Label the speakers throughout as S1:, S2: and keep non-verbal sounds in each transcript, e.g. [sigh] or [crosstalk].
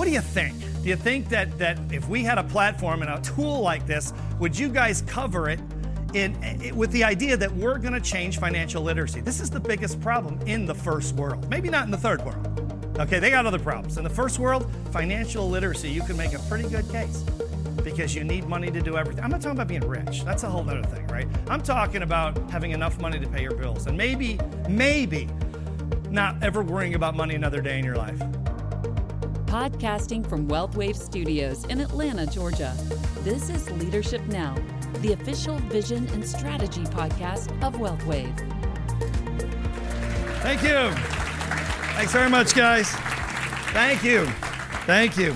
S1: What do you think? Do you think that, that if we had a platform and a tool like this, would you guys cover it in, in, with the idea that we're going to change financial literacy? This is the biggest problem in the first world. Maybe not in the third world. Okay, they got other problems. In the first world, financial literacy, you can make a pretty good case because you need money to do everything. I'm not talking about being rich. That's a whole other thing, right? I'm talking about having enough money to pay your bills and maybe, maybe not ever worrying about money another day in your life.
S2: Podcasting from WealthWave Studios in Atlanta, Georgia. This is Leadership Now, the official vision and strategy podcast of WealthWave.
S1: Thank you. Thanks very much, guys. Thank you. Thank you.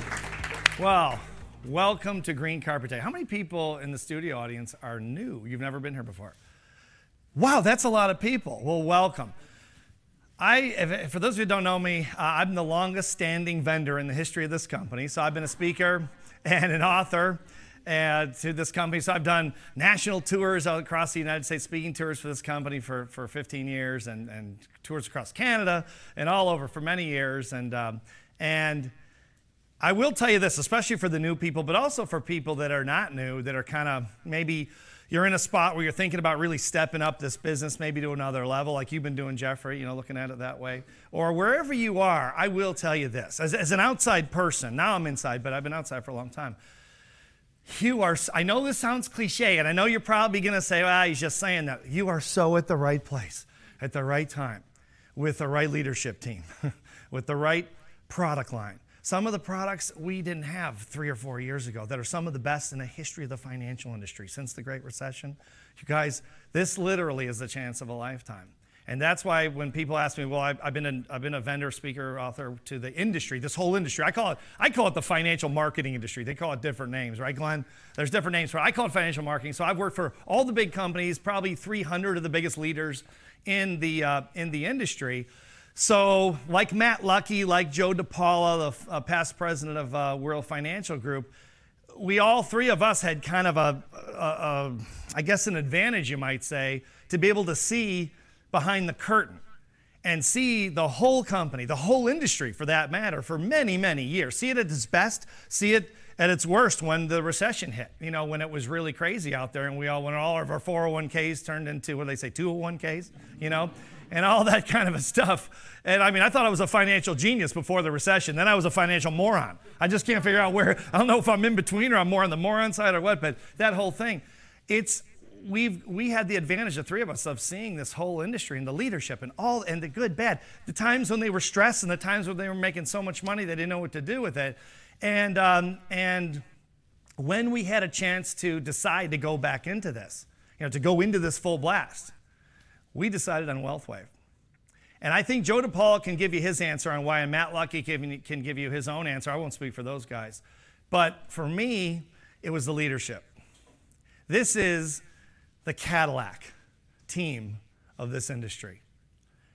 S1: Wow. Welcome to Green Carpet Day. How many people in the studio audience are new? You've never been here before. Wow, that's a lot of people. Well, welcome. I, for those of you who don't know me, uh, I'm the longest standing vendor in the history of this company. So I've been a speaker and an author and to this company. So I've done national tours across the United States, speaking tours for this company for, for 15 years, and, and tours across Canada and all over for many years. And, um, and I will tell you this, especially for the new people, but also for people that are not new, that are kind of maybe you're in a spot where you're thinking about really stepping up this business maybe to another level, like you've been doing, Jeffrey, you know, looking at it that way. Or wherever you are, I will tell you this. As, as an outside person, now I'm inside, but I've been outside for a long time. You are, I know this sounds cliche, and I know you're probably going to say, ah, he's just saying that. You are so at the right place, at the right time, with the right leadership team, [laughs] with the right product line some of the products we didn't have three or four years ago that are some of the best in the history of the financial industry since the Great Recession. You guys, this literally is the chance of a lifetime. And that's why when people ask me, well, I've, been, a, I've been a vendor, speaker, author to the industry, this whole industry. I call it, I call it the financial marketing industry. They call it different names, right, Glenn? There's different names for it. I call it financial marketing. So I've worked for all the big companies, probably 300 of the biggest leaders in the, uh, in the industry. So, like Matt Lucky, like Joe DePaula, the uh, past president of uh, World Financial Group, we all three of us had kind of a, a, a, I guess, an advantage, you might say, to be able to see behind the curtain and see the whole company, the whole industry for that matter, for many, many years. See it at its best, see it at its worst when the recession hit, you know, when it was really crazy out there and we all, when all of our 401ks turned into, what do they say, 201ks, you know? and all that [laughs] kind of stuff. And I mean, I thought I was a financial genius before the recession. Then I was a financial moron. I just can't figure out where, [laughs] I don't know if I'm in between or I'm more on the moron side or what, but that whole thing. It's, we've, we had the advantage, the three of us, of seeing this whole industry and the leadership and all, and the good, bad, the times when they were stressed and the times when they were making so much money they didn't know what to do with it. And, um, and when we had a chance to decide to go back into this, you know, to go into this full blast, we decided on WealthWave. And I think Joe DePaul can give you his answer on why, and Matt Lucky can, can give you his own answer. I won't speak for those guys. But for me, it was the leadership. This is the Cadillac team of this industry.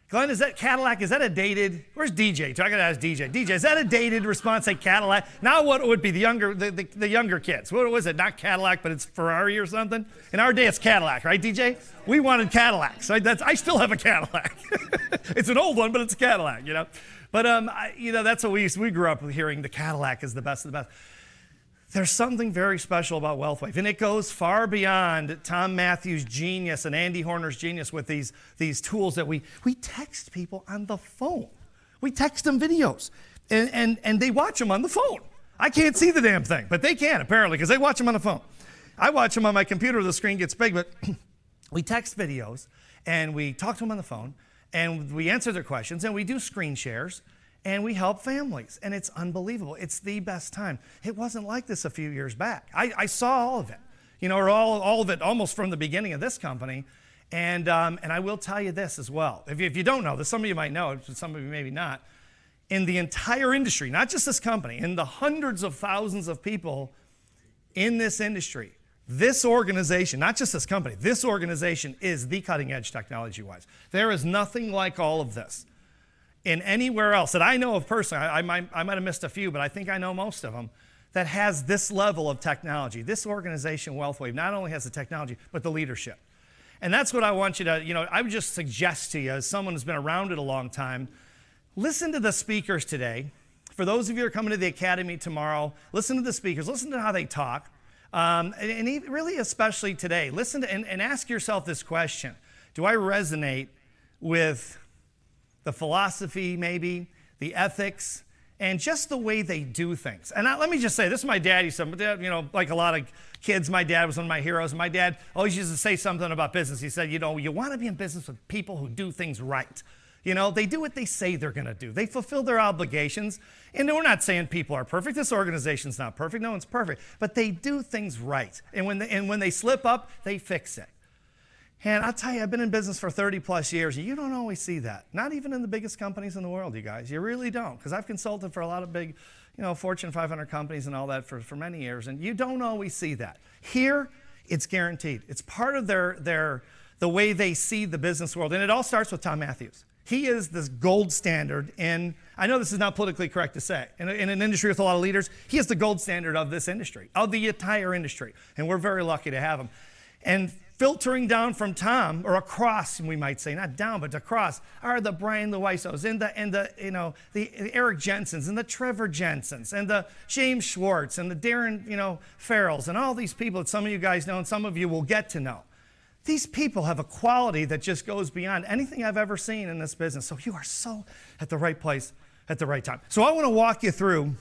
S1: Glenn, is that Cadillac? Is that a dated? Where's DJ? So about DJ. DJ, is that a dated response? Say Cadillac. Now what would be the younger the, the, the, younger kids? What was it? Not Cadillac, but it's Ferrari or something. In our day, it's Cadillac, right, DJ? We wanted Cadillacs. That's, I still have a Cadillac. [laughs] it's an old one, but it's a Cadillac. You know, but um, I, you know that's what we we grew up hearing. The Cadillac is the best of the best there's something very special about WealthWave, and it goes far beyond Tom Matthews' genius and Andy Horner's genius with these, these tools that we, we text people on the phone. We text them videos, and, and, and they watch them on the phone. I can't see the damn thing, but they can apparently because they watch them on the phone. I watch them on my computer, the screen gets big, but [clears throat] we text videos and we talk to them on the phone and we answer their questions and we do screen shares and we help families. And it's unbelievable. It's the best time. It wasn't like this a few years back. I, I saw all of it, you know, or all, all of it almost from the beginning of this company. And, um, and I will tell you this as well. If you, if you don't know this, some of you might know, some of you maybe not. In the entire industry, not just this company, in the hundreds of thousands of people in this industry, this organization, not just this company, this organization is the cutting edge technology wise. There is nothing like all of this in anywhere else that I know of personally, I, I, might, I might have missed a few, but I think I know most of them, that has this level of technology. This organization, WealthWave, not only has the technology, but the leadership. And that's what I want you to, you know, I would just suggest to you, as someone who's been around it a long time, listen to the speakers today. For those of you who are coming to the academy tomorrow, listen to the speakers, listen to how they talk. Um, and, and really, especially today, listen to, and, and ask yourself this question Do I resonate with the philosophy, maybe, the ethics, and just the way they do things. And I, let me just say, this is my dad. He said, uh, you know, like a lot of kids, my dad was one of my heroes. My dad always used to say something about business. He said, you know, you want to be in business with people who do things right. You know, they do what they say they're going to do. They fulfill their obligations. And we're not saying people are perfect. This organization's not perfect. No one's perfect. But they do things right. And when they, and when they slip up, they fix it. And I'll tell you, I've been in business for 30 plus years. You don't always see that. Not even in the biggest companies in the world, you guys. You really don't. Because I've consulted for a lot of big, you know, Fortune 500 companies and all that for, for many years. And you don't always see that. Here, it's guaranteed. It's part of their, their, the way they see the business world. And it all starts with Tom Matthews. He is this gold standard in, I know this is not politically correct to say, in, in an industry with a lot of leaders, he is the gold standard of this industry, of the entire industry. And we're very lucky to have him. And filtering down from Tom, or across, we might say, not down, but across, are the Brian Luisos and the, and the you know, the, Eric Jensens and the Trevor Jensens and the James Schwartz and the Darren, you know, Farrells and all these people that some of you guys know and some of you will get to know. These people have a quality that just goes beyond anything I've ever seen in this business. So you are so at the right place at the right time. So I want to walk you through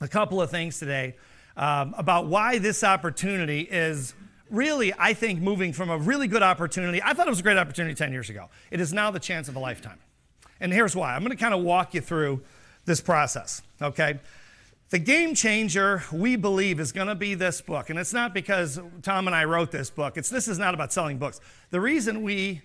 S1: a couple of things today um, about why this opportunity is really, I think, moving from a really good opportunity. I thought it was a great opportunity 10 years ago. It is now the chance of a lifetime. And here's why. I'm going to kind of walk you through this process, okay? The game changer, we believe, is going to be this book. And it's not because Tom and I wrote this book. It's, this is not about selling books. The reason we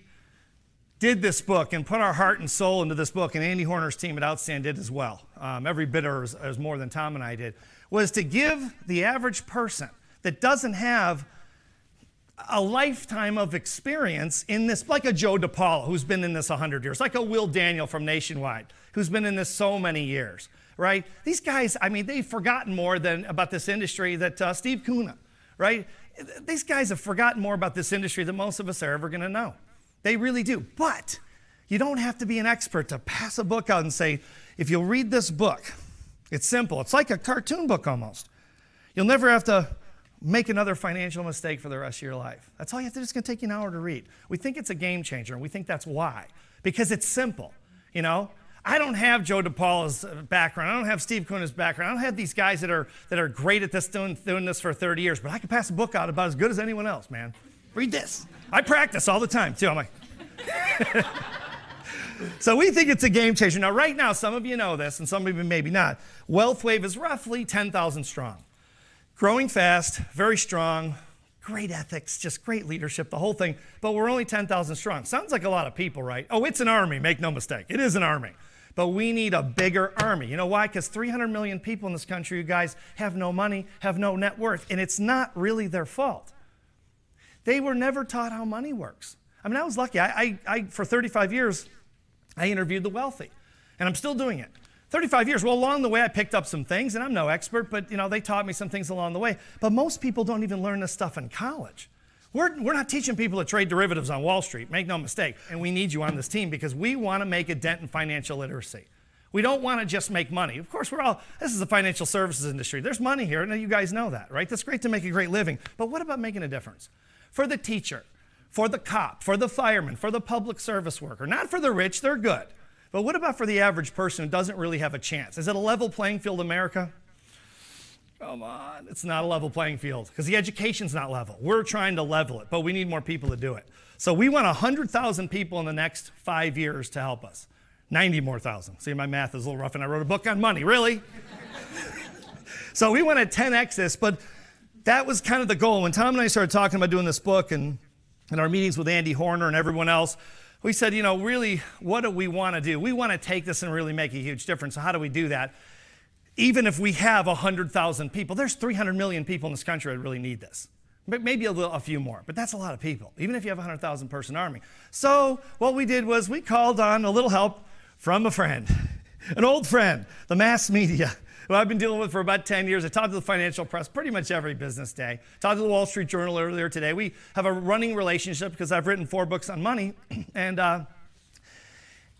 S1: did this book and put our heart and soul into this book, and Andy Horner's team at Outstand did as well, um, every bit as, as more than Tom and I did, was to give the average person that doesn't have a lifetime of experience in this, like a Joe DePaula, who's been in this 100 years, like a Will Daniel from Nationwide, who's been in this so many years, right? These guys, I mean, they've forgotten more than about this industry that uh, Steve Kuna, right? These guys have forgotten more about this industry than most of us are ever going to know. They really do. But you don't have to be an expert to pass a book out and say, if you'll read this book, it's simple. It's like a cartoon book almost. You'll never have to make another financial mistake for the rest of your life. That's all you have to do. It's going to take you an hour to read. We think it's a game changer, and we think that's why. Because it's simple. You know, I don't have Joe DePaul's uh, background. I don't have Steve Kuna's background. I don't have these guys that are, that are great at this, doing, doing this for 30 years, but I can pass a book out about as good as anyone else, man. Read this. I practice all the time, too. I'm like, [laughs] so we think it's a game changer. Now, right now, some of you know this, and some of you maybe not. WealthWave is roughly 10,000 strong. Growing fast, very strong, great ethics, just great leadership, the whole thing. But we're only 10,000 strong. Sounds like a lot of people, right? Oh, it's an army, make no mistake. It is an army. But we need a bigger army. You know why? Because 300 million people in this country, you guys, have no money, have no net worth, and it's not really their fault. They were never taught how money works. I mean, I was lucky. I, I, I for 35 years, I interviewed the wealthy, and I'm still doing it. 35 years. Well, along the way, I picked up some things, and I'm no expert, but you know, they taught me some things along the way. But most people don't even learn this stuff in college. We're, we're not teaching people to trade derivatives on Wall Street, make no mistake. And we need you on this team because we want to make a dent in financial literacy. We don't want to just make money. Of course, we're all, this is the financial services industry. There's money here, and you guys know that, right? That's great to make a great living. But what about making a difference? For the teacher, for the cop, for the fireman, for the public service worker, not for the rich, they're good. But what about for the average person who doesn't really have a chance? Is it a level playing field, America? Come on, it's not a level playing field because the education's not level. We're trying to level it, but we need more people to do it. So we want 100,000 people in the next five years to help us. 90 more thousand. See, my math is a little rough, and I wrote a book on money, really? [laughs] so we want to 10x this, but that was kind of the goal. When Tom and I started talking about doing this book and in our meetings with Andy Horner and everyone else, we said, you know, really, what do we want to do? We want to take this and really make a huge difference. So, how do we do that? Even if we have 100,000 people, there's 300 million people in this country that really need this. Maybe a, little, a few more, but that's a lot of people, even if you have a 100,000 person army. So, what we did was we called on a little help from a friend, [laughs] an old friend, the mass media who I've been dealing with for about 10 years. I talk to the financial press pretty much every business day. Talked to the Wall Street Journal earlier today. We have a running relationship because I've written four books on money. [clears throat] and uh,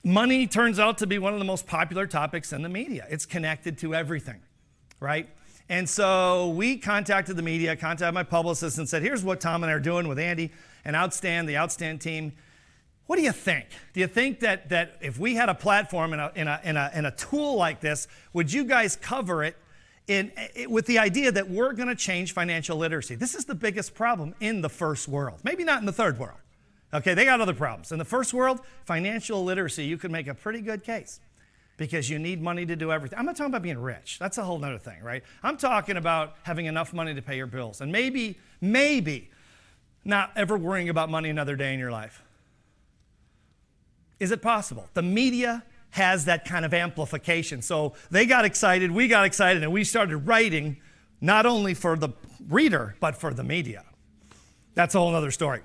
S1: money turns out to be one of the most popular topics in the media. It's connected to everything, right? And so we contacted the media, contacted my publicist, and said, here's what Tom and I are doing with Andy and Outstand, the Outstand team. What do you think? Do you think that, that if we had a platform and a, in a, in a, in a tool like this, would you guys cover it in, eh, with the idea that we're going to change financial literacy? This is the biggest problem in the first world. Maybe not in the third world. Okay, they got other problems. In the first world, financial literacy, you could make a pretty good case because you need money to do everything. I'm not talking about being rich. That's a whole other thing, right? I'm talking about having enough money to pay your bills and maybe, maybe not ever worrying about money another day in your life. Is it possible? The media has that kind of amplification. So they got excited, we got excited, and we started writing not only for the reader, but for the media. That's a whole other story.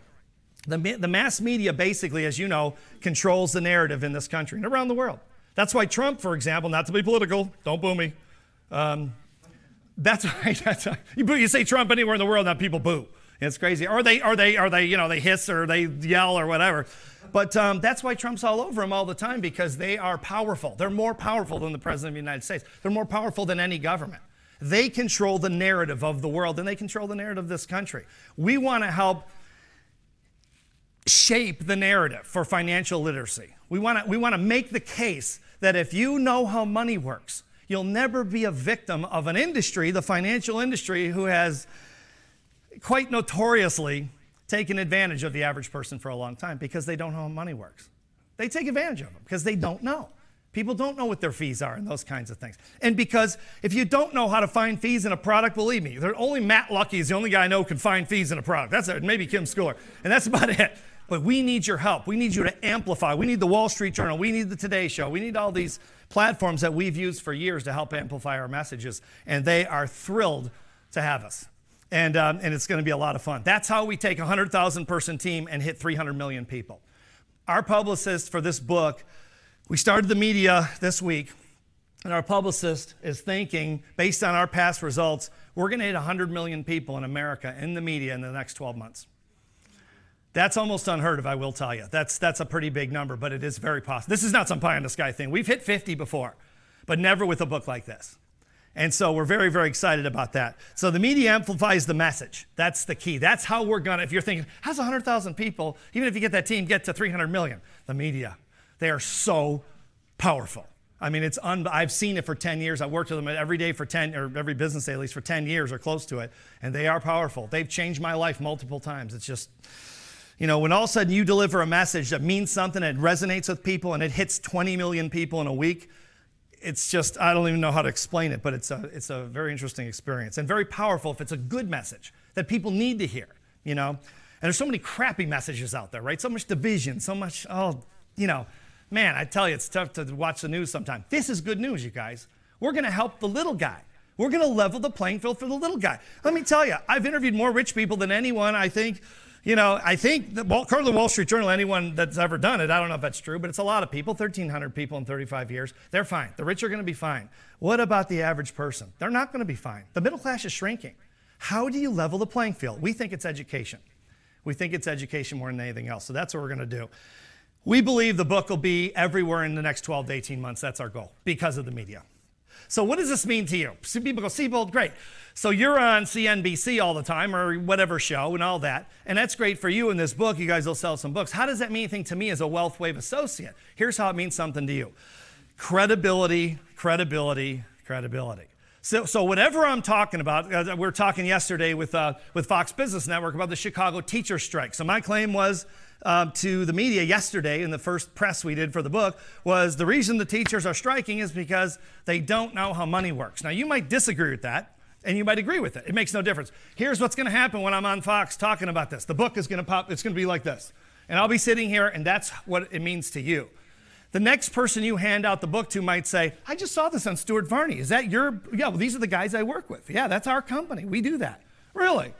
S1: The, the mass media, basically, as you know, controls the narrative in this country and around the world. That's why Trump, for example, not to be political, don't boo me. Um, that's [laughs] right. That's. You, boo, you say Trump anywhere in the world, now people boo. It's crazy. Or they, or they, or they, you know, they hiss or they yell or whatever. But um, that's why Trump's all over him all the time because they are powerful. They're more powerful than the president of the United States. They're more powerful than any government. They control the narrative of the world and they control the narrative of this country. We want to help shape the narrative for financial literacy. We want to we want to make the case that if you know how money works, you'll never be a victim of an industry, the financial industry, who has quite notoriously taken advantage of the average person for a long time because they don't know how money works. They take advantage of them because they don't know. People don't know what their fees are and those kinds of things. And because if you don't know how to find fees in a product, believe me, only Matt Lucky is the only guy I know can find fees in a product. That's it, maybe Kim Schooler. And that's [laughs] about it. But we need your help. We need you to amplify. We need the Wall Street Journal. We need the Today Show. We need all these platforms that we've used for years to help amplify our messages. And they are thrilled to have us and, um, and it's going to be a lot of fun. That's how we take a 100,000 person team and hit 300 million people. Our publicist for this book, we started the media this week, and our publicist is thinking, based on our past results, we're going to hit 100 million people in America in the media in the next 12 months. That's almost unheard of, I will tell you. That's, that's a pretty big number, but it is very possible. This is not some pie in the sky thing. We've hit 50 before, but never with a book like this. And so we're very, very excited about that. So the media amplifies the message. That's the key. That's how we're going to, if you're thinking, how's 100,000 people, even if you get that team, get to 300 million? The media. They are so powerful. I mean, it's un- I've seen it for 10 years. I've worked with them every day for 10, or every business day at least for 10 years or close to it. And they are powerful. They've changed my life multiple times. It's just, you know, when all of a sudden you deliver a message that means something, it resonates with people, and it hits 20 million people in a week, it's just, I don't even know how to explain it, but it's a, it's a very interesting experience and very powerful if it's a good message that people need to hear, you know? And there's so many crappy messages out there, right? So much division, so much, oh, you know, man, I tell you, it's tough to watch the news sometimes. This is good news, you guys. We're going to help the little guy. We're going to level the playing field for the little guy. Let me tell you, I've interviewed more rich people than anyone, I think, you know, I think the Wall, the Wall Street Journal, anyone that's ever done it, I don't know if that's true, but it's a lot of people, 1,300 people in 35 years. They're fine. The rich are going to be fine. What about the average person? They're not going to be fine. The middle class is shrinking. How do you level the playing field? We think it's education. We think it's education more than anything else. So that's what we're going to do. We believe the book will be everywhere in the next 12 to 18 months. That's our goal because of the media. So, what does this mean to you? People go, Siebold, great. So, you're on CNBC all the time or whatever show and all that. And that's great for you in this book. You guys will sell some books. How does that mean anything to me as a WealthWave associate? Here's how it means something to you credibility, credibility, credibility. So, so whatever I'm talking about, uh, we are talking yesterday with, uh, with Fox Business Network about the Chicago teacher strike. So my claim was uh, to the media yesterday in the first press we did for the book was the reason the teachers are striking is because they don't know how money works. Now you might disagree with that. And you might agree with it. It makes no difference. Here's what's going to happen when I'm on Fox talking about this. The book is going to pop, it's going to be like this. And I'll be sitting here, and that's what it means to you. The next person you hand out the book to might say, I just saw this on Stuart Varney. Is that your? Yeah, well, these are the guys I work with. Yeah, that's our company. We do that. Really?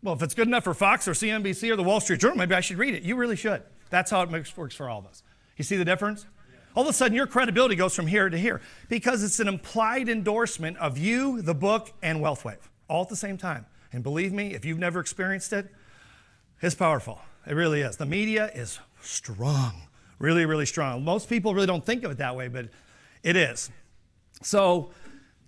S1: Well, if it's good enough for Fox or CNBC or the Wall Street Journal, maybe I should read it. You really should. That's how it works for all of us. You see the difference? All of a sudden, your credibility goes from here to here because it's an implied endorsement of you, the book, and WealthWave all at the same time. And believe me, if you've never experienced it, it's powerful. It really is. The media is strong Really, really strong. Most people really don't think of it that way, but it is. So,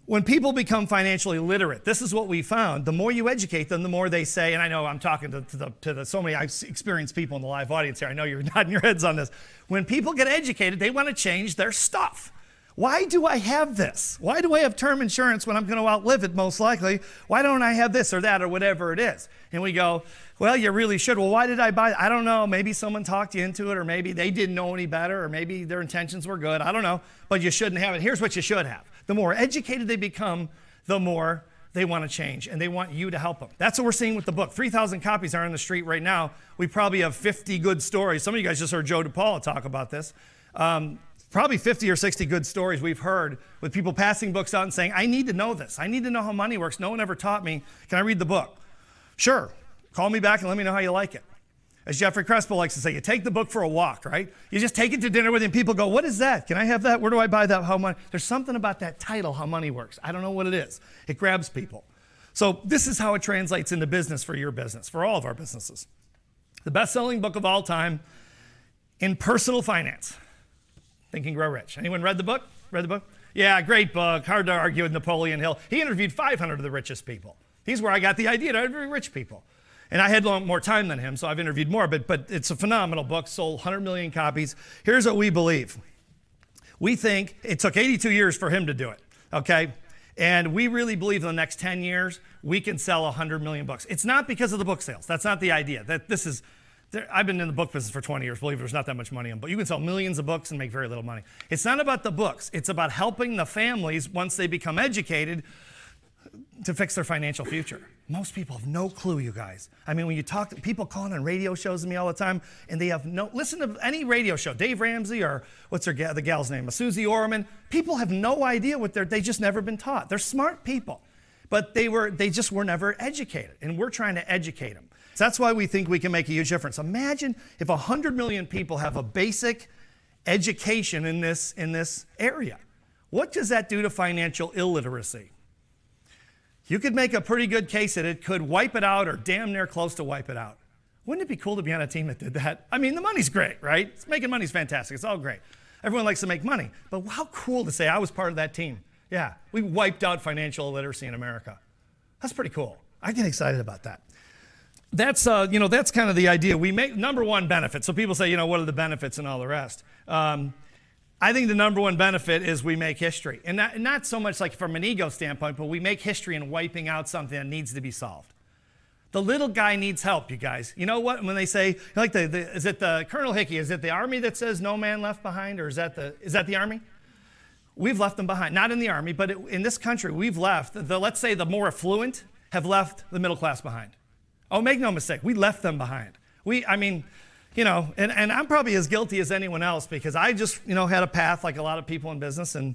S1: when people become financially literate, this is what we found. The more you educate them, the more they say, and I know I'm talking to, to, the, to the, so many experienced people in the live audience here. I know you're [laughs] nodding your heads on this. When people get educated, they want to change their stuff. Why do I have this? Why do I have term insurance when I'm going to outlive it most likely? Why don't I have this or that or whatever it is? And we go, well, you really should. Well, why did I buy? I don't know. Maybe someone talked you into it, or maybe they didn't know any better, or maybe their intentions were good. I don't know. But you shouldn't have it. Here's what you should have the more educated they become, the more they want to change and they want you to help them. That's what we're seeing with the book. 3,000 copies are on the street right now. We probably have 50 good stories. Some of you guys just heard Joe DePaul talk about this. Um, probably 50 or 60 good stories we've heard with people passing books out and saying, I need to know this. I need to know how money works. No one ever taught me. Can I read the book? Sure. Call me back and let me know how you like it. As Jeffrey Crespo likes to say, you take the book for a walk, right? You just take it to dinner with you, and people go, What is that? Can I have that? Where do I buy that? How money? There's something about that title, How Money Works. I don't know what it is. It grabs people. So, this is how it translates into business for your business, for all of our businesses. The best selling book of all time in personal finance Think and Grow Rich. Anyone read the book? Read the book? Yeah, great book. Hard to argue with Napoleon Hill. He interviewed 500 of the richest people. He's where I got the idea to interview rich people. And I had long, more time than him, so I've interviewed more, but, but it's a phenomenal book, sold 100 million copies. Here's what we believe we think it took 82 years for him to do it, okay? And we really believe in the next 10 years, we can sell 100 million books. It's not because of the book sales. That's not the idea. That this is, there, I've been in the book business for 20 years. Believe it, there's not that much money in, but you can sell millions of books and make very little money. It's not about the books. It's about helping the families once they become educated to fix their financial future. Most people have no clue, you guys. I mean, when you talk to people calling on radio shows to me all the time, and they have no, listen to any radio show, Dave Ramsey or what's their, the gal's name, uh, Suze Orman. People have no idea what they're, they just never been taught. They're smart people, but they were, they just were never educated, and we're trying to educate them. That's why we think we can make a huge difference. Imagine if 100 million people have a basic education in this, in this area. What does that do to financial illiteracy? you could make a pretty good case that it could wipe it out or damn near close to wipe it out. Wouldn't it be cool to be on a team that did that? I mean, the money's great, right? It's making money's fantastic. It's all great. Everyone likes to make money. But how cool to say I was part of that team. Yeah, we wiped out financial illiteracy in America. That's pretty cool. I get excited about that. That's, uh, you know, that's kind of the idea. We make number one benefit. So people say, you know, what are the benefits and all the rest? Um, I think the number one benefit is we make history. And not, not so much like from an ego standpoint, but we make history in wiping out something that needs to be solved. The little guy needs help, you guys. You know what? When they say, like, the, the, is it the Colonel Hickey? Is it the army that says no man left behind, or is that the is that the army? We've left them behind. Not in the army, but in this country, we've left. The, let's say the more affluent have left the middle class behind. Oh, make no mistake, we left them behind. We, I mean, you know, and, and I'm probably as guilty as anyone else because I just, you know, had a path like a lot of people in business and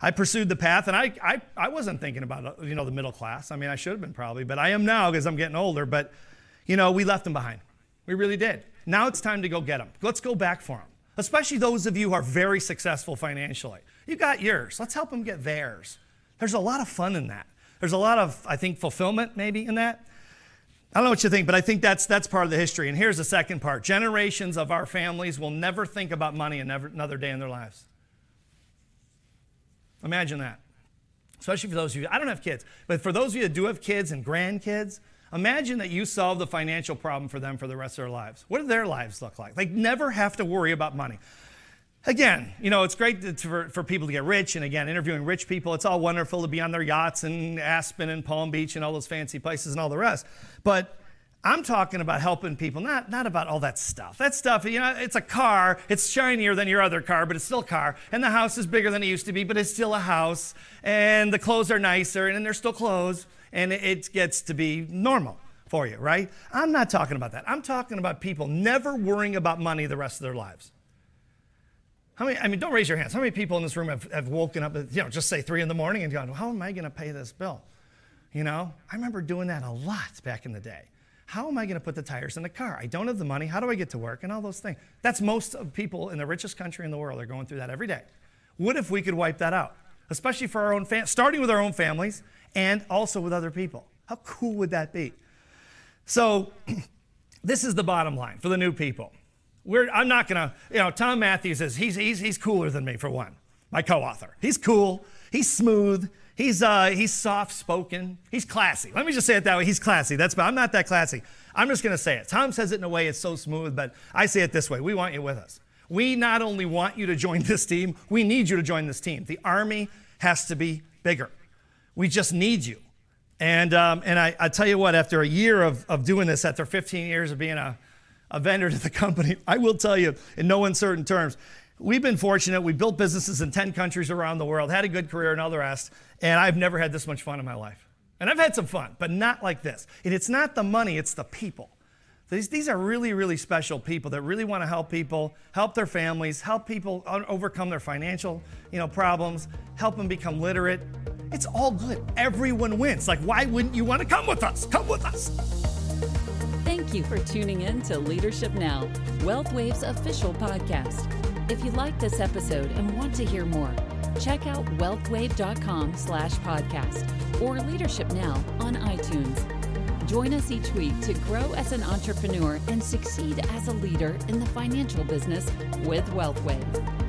S1: I pursued the path and I, I, I wasn't thinking about, uh, you know, the middle class. I mean, I should have been probably, but I am now because I'm getting older. But, you know, we left them behind. We really did. Now it's time to go get them. Let's go back for them, especially those of you who are very successful financially. You got yours. Let's help them get theirs. There's a lot of fun in that. There's a lot of, I think, fulfillment maybe in that. I don't know what you think, but I think that's, that's part of the history. And here's the second part generations of our families will never think about money another day in their lives. Imagine that. Especially for those of you, I don't have kids, but for those of you that do have kids and grandkids, imagine that you solve the financial problem for them for the rest of their lives. What do their lives look like? They never have to worry about money again, you know, it's great to, for, for people to get rich. And again, interviewing rich people, it's all wonderful to be on their yachts and Aspen and Palm Beach and all those fancy places and all the rest. But I'm talking about helping people, not, not about all that stuff. That stuff, you know, it's a car. It's shinier than your other car, but it's still a car. And the house is bigger than it used to be, but it's still a house. And the clothes are nicer, and they're still clothes. And it gets to be normal for you, right? I'm not talking about that. I'm talking about people never worrying about money the rest of their lives. How many, I mean, don't raise your hands. How many people in this room have, have woken up at, you know, just say three in the morning and gone, how am I going to pay this bill? You know, I remember doing that a lot back in the day. How am I going to put the tires in the car? I don't have the money. How do I get to work? And all those things. That's most of people in the richest country in the world are going through that every day. What if we could wipe that out? Especially for our own fam- starting with our own families and also with other people. How cool would that be? So, [clears throat] this is the bottom line for the new people We're, I'm not gonna, you know, Tom Matthews is he's he's he's cooler than me for one. My co-author. He's cool. He's smooth. He's uh, he's soft spoken. He's classy. Let me just say it that way. He's classy. That's I'm not that classy. I'm just gonna say it. Tom says it in a way it's so smooth, but I say it this way. We want you with us. We not only want you to join this team, we need you to join this team. The army has to be bigger. We just need you. And, um, and I, I tell you what, after a year of, of doing this, after 15 years of being a, a vendor to the company, [laughs] I will tell you in no uncertain terms, we've been fortunate. We built businesses in 10 countries around the world, had a good career and all the rest, and I've never had this much fun in my life. And I've had some fun, but not like this. And it's not the money, it's the people. These, these are really, really special people that really want to help people, help their families, help people overcome their financial you know, problems, help them become literate. It's all good. Everyone wins. Like, why wouldn't you want to come with us? Come with us.
S2: Thank you for tuning in to Leadership Now, WealthWave's official podcast. If you like this episode and want to hear more, check out wealthwave.com slash podcast or Leadership Now on iTunes. Join us each week to grow as an entrepreneur and succeed as a leader in the financial business with WealthWave.